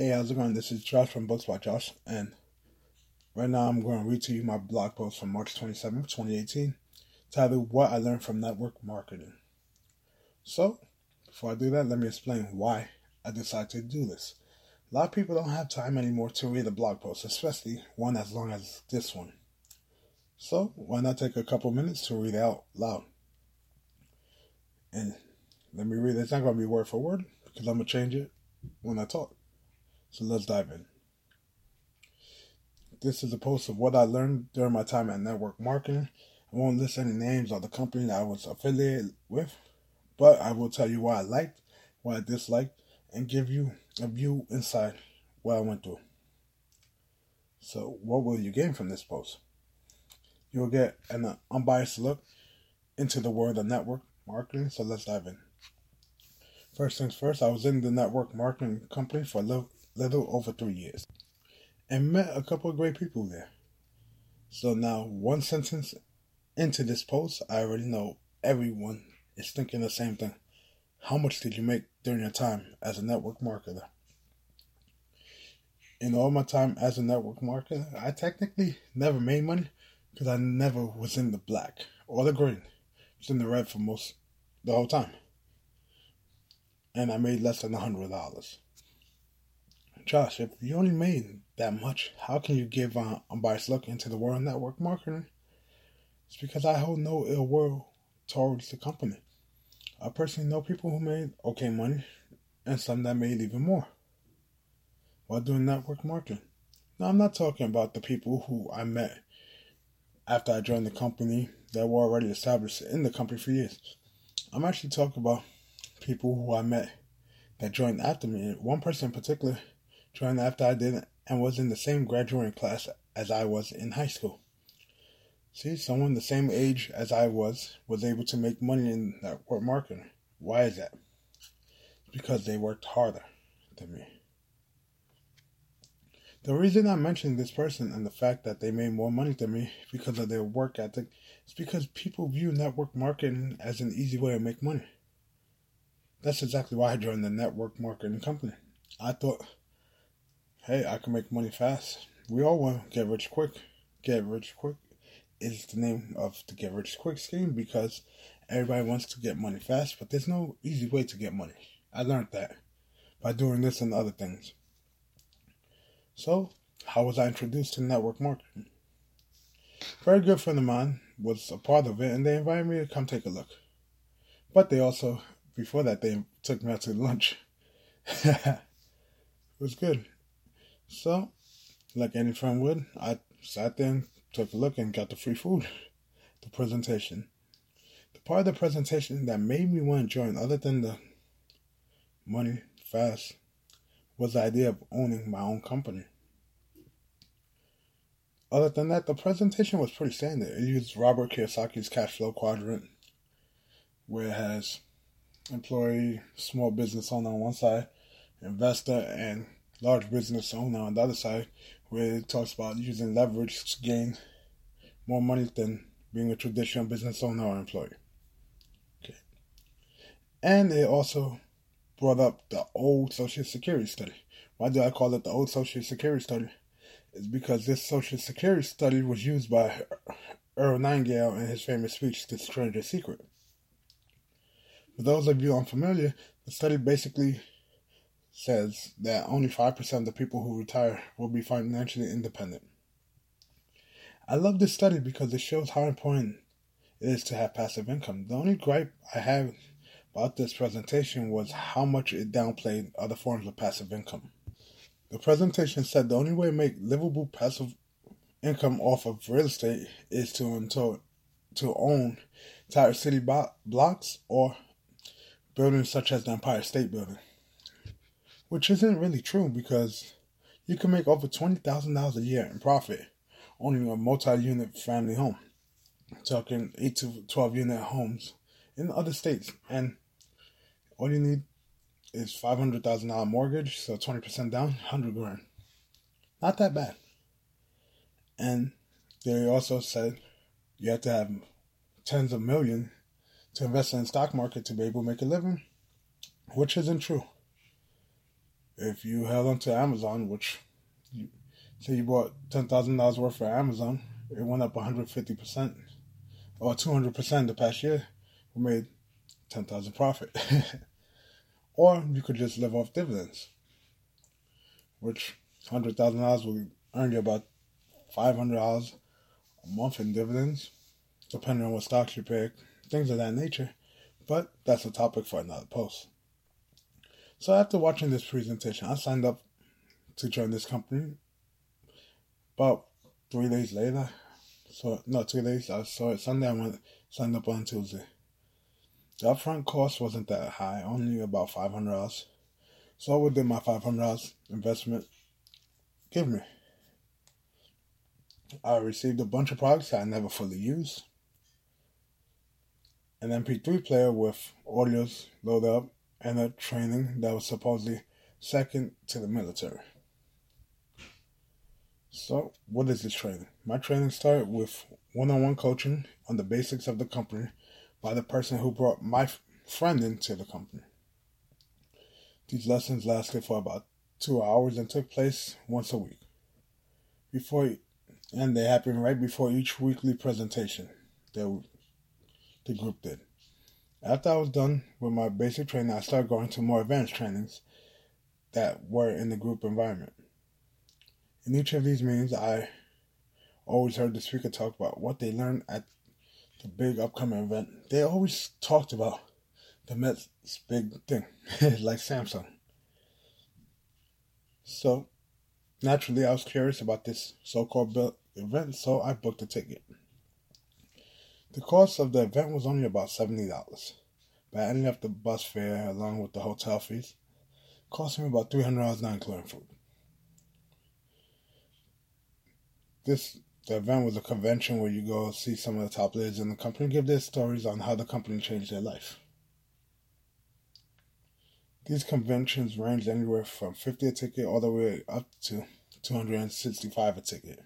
Hey, how's it going? This is Josh from Books by Josh, and right now I'm going to read to you my blog post from March 27th, 2018, titled What I Learned from Network Marketing. So, before I do that, let me explain why I decided to do this. A lot of people don't have time anymore to read a blog post, especially one as long as this one. So, why not take a couple minutes to read out loud? And let me read it. It's not going to be word for word because I'm going to change it when I talk. So let's dive in. This is a post of what I learned during my time at network marketing. I won't list any names of the company that I was affiliated with, but I will tell you what I liked, what I disliked, and give you a view inside what I went through. So, what will you gain from this post? You'll get an unbiased look into the world of network marketing. So, let's dive in. First things first, I was in the network marketing company for a little, little over three years and met a couple of great people there. So now, one sentence into this post, I already know everyone is thinking the same thing. How much did you make during your time as a network marketer? In all my time as a network marketer, I technically never made money because I never was in the black or the green. I was in the red for most the whole time. And I made less than a hundred dollars. Josh, if you only made that much, how can you give an unbiased look into the world of network marketing? It's because I hold no ill will towards the company. I personally know people who made okay money and some that made even more while doing network marketing. Now, I'm not talking about the people who I met after I joined the company that were already established in the company for years. I'm actually talking about people who I met that joined after me. One person in particular joined after I did and was in the same graduating class as I was in high school. See, someone the same age as I was was able to make money in network marketing. Why is that? Because they worked harder than me. The reason I mentioned this person and the fact that they made more money than me because of their work ethic is because people view network marketing as an easy way to make money. That's exactly why I joined the network marketing company. I thought hey, I can make money fast. We all want to get rich quick. Get rich quick is the name of the get rich quick scheme because everybody wants to get money fast, but there's no easy way to get money. I learned that by doing this and other things. So, how was I introduced to network marketing? Very good friend of mine was a part of it, and they invited me to come take a look. But they also, before that, they took me out to lunch. it was good. So, like any friend would, I sat there and took a look and got the free food, the presentation. The part of the presentation that made me want to join, other than the money fast, was the idea of owning my own company. Other than that, the presentation was pretty standard. It used Robert Kiyosaki's cash flow quadrant, where it has employee, small business owner on one side, investor, and large business owner on the other side, where it talks about using leverage to gain more money than being a traditional business owner or employee. Okay. And it also brought up the old Social Security study. Why do I call it the old Social Security study? It's because this Social Security study was used by Earl Nightingale in his famous speech, The Strangest Secret. For those of you unfamiliar, the study basically says that only 5% of the people who retire will be financially independent. I love this study because it shows how important it is to have passive income. The only gripe I have about this presentation was how much it downplayed other forms of passive income. The presentation said the only way to make livable passive income off of real estate is to, to, to own entire city blocks or buildings such as the Empire State Building which isn't really true because you can make over $20,000 a year in profit owning a multi unit family home. talking 8 to 12 unit homes in other states. And all you need is $500,000 mortgage, so 20% down, 100 grand. Not that bad. And they also said you have to have tens of million to invest in the stock market to be able to make a living, which isn't true if you held onto Amazon, which you say you bought ten thousand dollars worth for Amazon, it went up one hundred fifty percent or two hundred percent the past year. We made ten thousand profit. or you could just live off dividends, which hundred thousand dollars will earn you about five hundred dollars a month in dividends, depending on what stocks you pick, things of that nature. But that's a topic for another post. So after watching this presentation, I signed up to join this company. About three days later, so no, two days. I saw it Sunday. I went signed up on Tuesday. The upfront cost wasn't that high, only about five hundred dollars. So did my five hundred dollars investment give me? I received a bunch of products I never fully used. An MP3 player with audios loaded up and a training that was supposedly second to the military. So, what is this training? My training started with one on one coaching on the basics of the company by the person who brought my friend into the company. These lessons lasted for about two hours and took place once a week. Before and they happened right before each weekly presentation that the group did. After I was done with my basic training, I started going to more advanced trainings that were in the group environment. In each of these meetings, I always heard the speaker talk about what they learned at the big upcoming event. They always talked about the next big thing, like Samsung. So, naturally, I was curious about this so called event, so I booked a ticket. The cost of the event was only about $70, but adding up the bus fare along with the hotel fees, cost me about $300 not including food. This the event was a convention where you go see some of the top leaders in the company give their stories on how the company changed their life. These conventions range anywhere from 50 a ticket all the way up to 265 a ticket.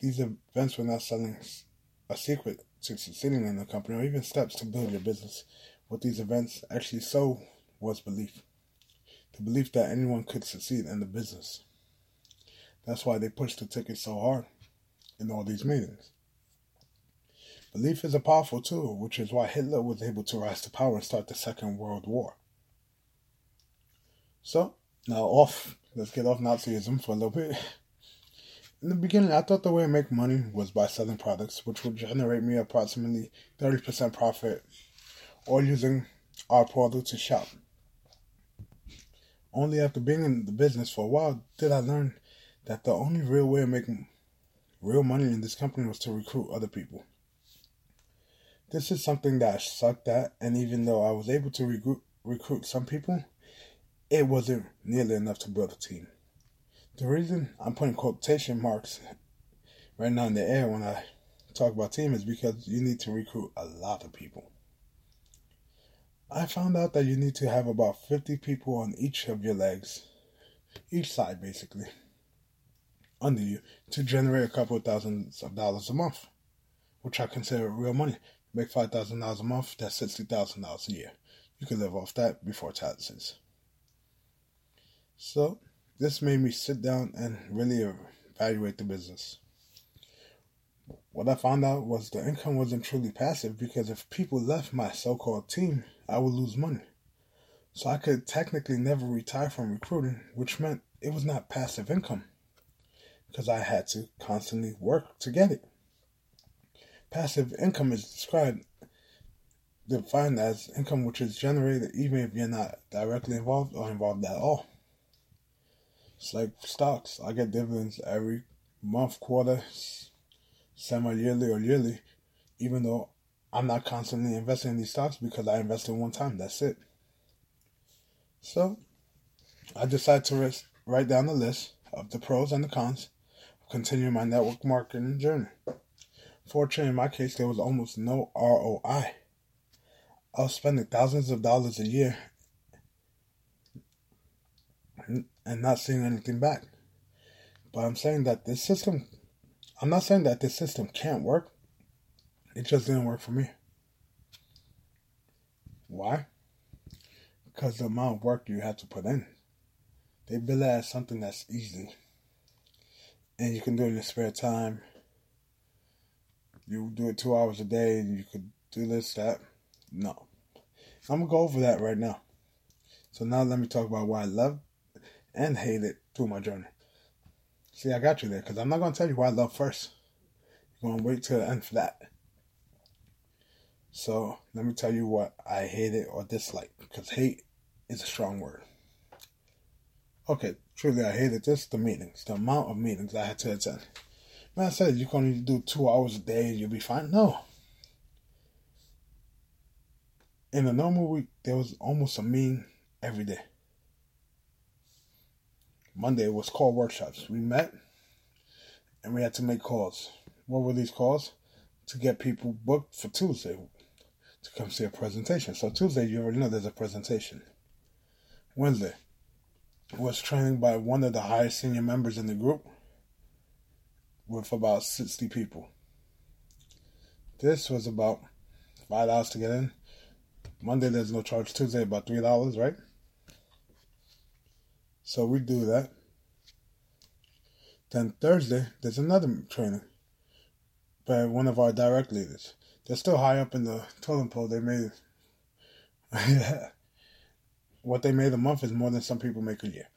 These events were not selling a secret to succeeding in the company or even steps to build your business. What these events actually sold was belief. The belief that anyone could succeed in the business. That's why they pushed the ticket so hard in all these meetings. Belief is a powerful tool, which is why Hitler was able to rise to power and start the Second World War. So, now off, let's get off Nazism for a little bit. In the beginning, I thought the way to make money was by selling products, which would generate me approximately 30% profit, or using our portal to shop. Only after being in the business for a while did I learn that the only real way of making real money in this company was to recruit other people. This is something that I sucked at, and even though I was able to recruit, recruit some people, it wasn't nearly enough to build a team. The reason I'm putting quotation marks right now in the air when I talk about team is because you need to recruit a lot of people. I found out that you need to have about 50 people on each of your legs, each side basically, under you to generate a couple of thousands of dollars a month, which I consider real money. Make $5,000 a month, that's $60,000 a year. You can live off that before taxes. So, this made me sit down and really evaluate the business. What I found out was the income wasn't truly passive because if people left my so called team, I would lose money. So I could technically never retire from recruiting, which meant it was not passive income because I had to constantly work to get it. Passive income is described, defined as income which is generated even if you're not directly involved or involved at all. It's like stocks. I get dividends every month, quarter, semi yearly, or yearly, even though I'm not constantly investing in these stocks because I invested one time. That's it. So I decided to write down the list of the pros and the cons of continuing my network marketing journey. Fortunately, in my case, there was almost no ROI. I was spending thousands of dollars a year and not seeing anything back. But I'm saying that this system, I'm not saying that this system can't work. It just didn't work for me. Why? because the amount of work you have to put in. They bill it as something that's easy. And you can do it in your spare time. You do it two hours a day and you could do this, that. No. I'm going to go over that right now. So now let me talk about why I love and hate it through my journey. See, I got you there because I'm not going to tell you why I love first. You're going to wait till the end for that. So let me tell you what I hated or dislike because hate is a strong word. Okay, truly I hated this the meetings, the amount of meetings I had to attend. Man, I said you can only do two hours a day and you'll be fine. No. In a normal week, there was almost a meeting every day. Monday was call workshops. We met and we had to make calls. What were these calls? To get people booked for Tuesday to come see a presentation. So Tuesday, you already know there's a presentation. Wednesday was training by one of the highest senior members in the group with about 60 people. This was about $5 to get in. Monday, there's no charge. Tuesday, about $3, right? So we do that. Then Thursday, there's another training by one of our direct leaders. They're still high up in the totem pole. They made what they made a month is more than some people make a year.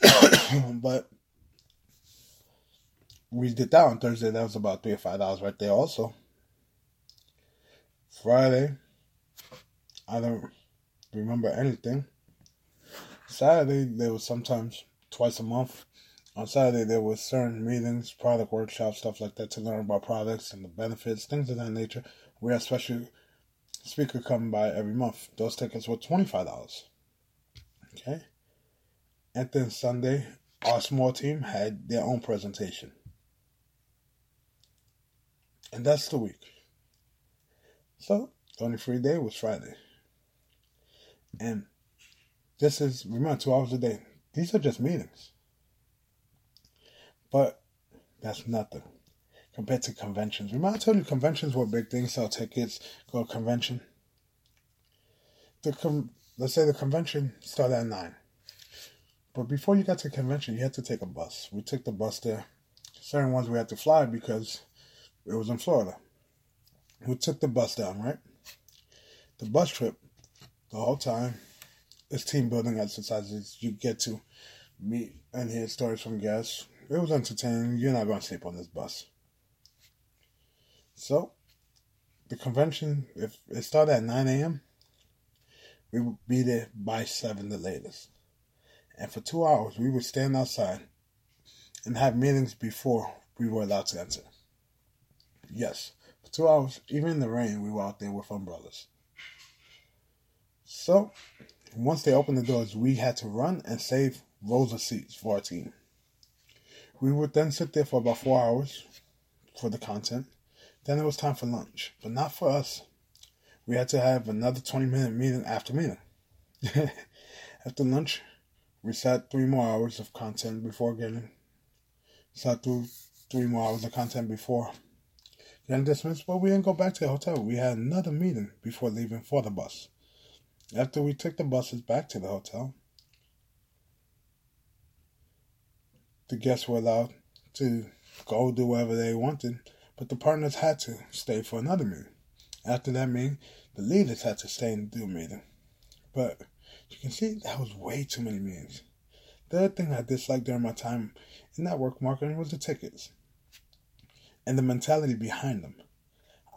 but we did that on Thursday. That was about three or five dollars right there. Also, Friday, I don't remember anything. Saturday there was sometimes twice a month. On Saturday there was certain meetings, product workshops, stuff like that to learn about products and the benefits, things of that nature. We had special speaker coming by every month. Those tickets were twenty five dollars. Okay. And then Sunday, our small team had their own presentation. And that's the week. So the only free day was Friday. And this is, remember, two hours a day. These are just meetings. But that's nothing compared to conventions. Remember, I told you conventions were big things, sell tickets, go to convention. The com- let's say the convention started at 9. But before you got to convention, you had to take a bus. We took the bus there. Certain ones we had to fly because it was in Florida. We took the bus down, right? The bus trip, the whole time, it's team building exercises. You get to meet and hear stories from guests. It was entertaining. You're not going to sleep on this bus. So, the convention, if it started at 9 a.m., we would be there by 7 the latest. And for two hours, we would stand outside and have meetings before we were allowed to enter. Yes, for two hours, even in the rain, we were out there with umbrellas. So, once they opened the doors, we had to run and save rows of seats for our team. We would then sit there for about four hours for the content. Then it was time for lunch, but not for us. We had to have another 20 minute meeting after meeting. after lunch, we sat three more hours of content before getting, sat through three more hours of content before getting dismissed, but we didn't go back to the hotel. We had another meeting before leaving for the bus. After we took the buses back to the hotel, the guests were allowed to go do whatever they wanted, but the partners had to stay for another meeting. After that meeting, the leaders had to stay and do a meeting. But you can see that was way too many meetings. The other thing I disliked during my time in network marketing was the tickets and the mentality behind them.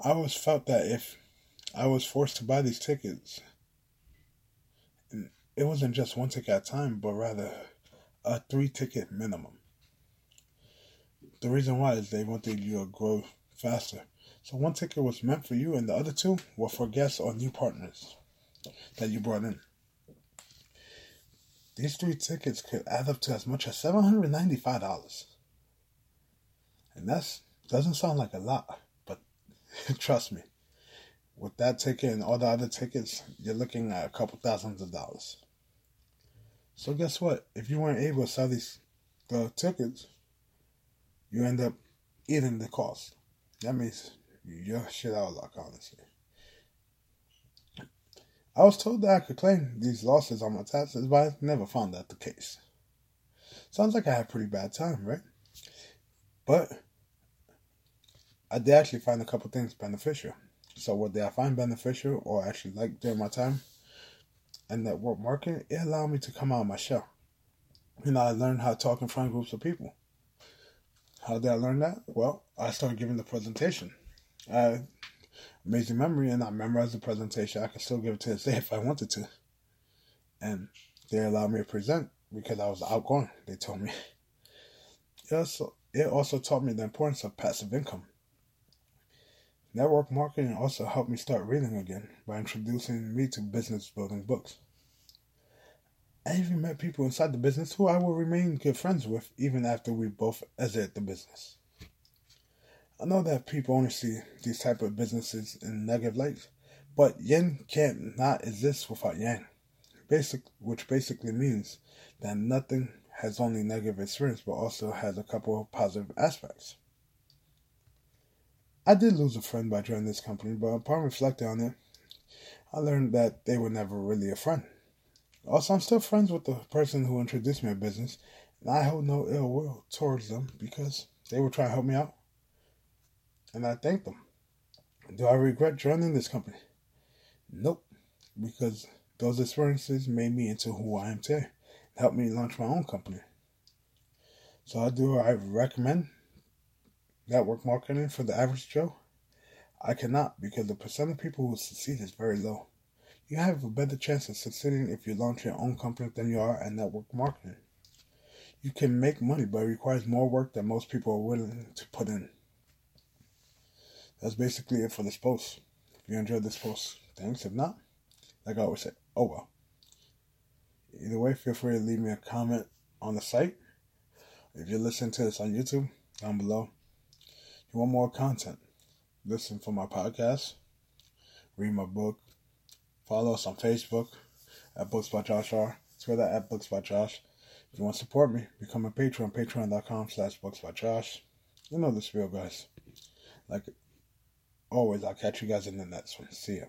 I always felt that if I was forced to buy these tickets, it wasn't just one ticket at a time, but rather a three ticket minimum. The reason why is they wanted you to grow faster. So one ticket was meant for you, and the other two were for guests or new partners that you brought in. These three tickets could add up to as much as seven hundred ninety-five dollars, and that doesn't sound like a lot, but trust me, with that ticket and all the other tickets, you're looking at a couple thousands of dollars. So guess what? If you weren't able to sell these the tickets, you end up eating the cost. That means you're shit out of luck, honestly. I was told that I could claim these losses on my taxes, but I never found that the case. Sounds like I had a pretty bad time, right? But I did actually find a couple things beneficial. So what did I find beneficial or actually like during my time? And work marketing, it allowed me to come out of my shell. You know, I learned how to talk in front of groups of people. How did I learn that? Well, I started giving the presentation. I amazing memory and I memorized the presentation. I can still give it to this day if I wanted to. And they allowed me to present because I was outgoing, they told me. It also, it also taught me the importance of passive income. Network marketing also helped me start reading again by introducing me to business building books. I even met people inside the business who I will remain good friends with even after we both exit the business. I know that people only see these type of businesses in negative lights, but yin can't not exist without yang. Basic, which basically means that nothing has only negative experience, but also has a couple of positive aspects. I did lose a friend by joining this company, but upon reflecting on it, I learned that they were never really a friend. Also, I'm still friends with the person who introduced me to business, and I hold no ill will towards them because they were trying to help me out and I thank them. Do I regret joining this company? Nope, because those experiences made me into who I am today, and helped me launch my own company. So I do I recommend network marketing for the average Joe? I cannot because the percent of people who succeed is very low. You have a better chance of succeeding if you launch your own company than you are at network marketing. You can make money, but it requires more work than most people are willing to put in that's basically it for this post. If you enjoyed this post, thanks. If not, like I always say, oh well. Either way, feel free to leave me a comment on the site. If you're listening to this on YouTube, down below, you want more content, listen for my podcast, read my book, follow us on Facebook at Books by Josh R, Twitter at Books by Josh. If you want to support me, become a patron, patreon.com slash books by Josh. You know the spiel, guys. Like always, I'll catch you guys in the next one. See ya.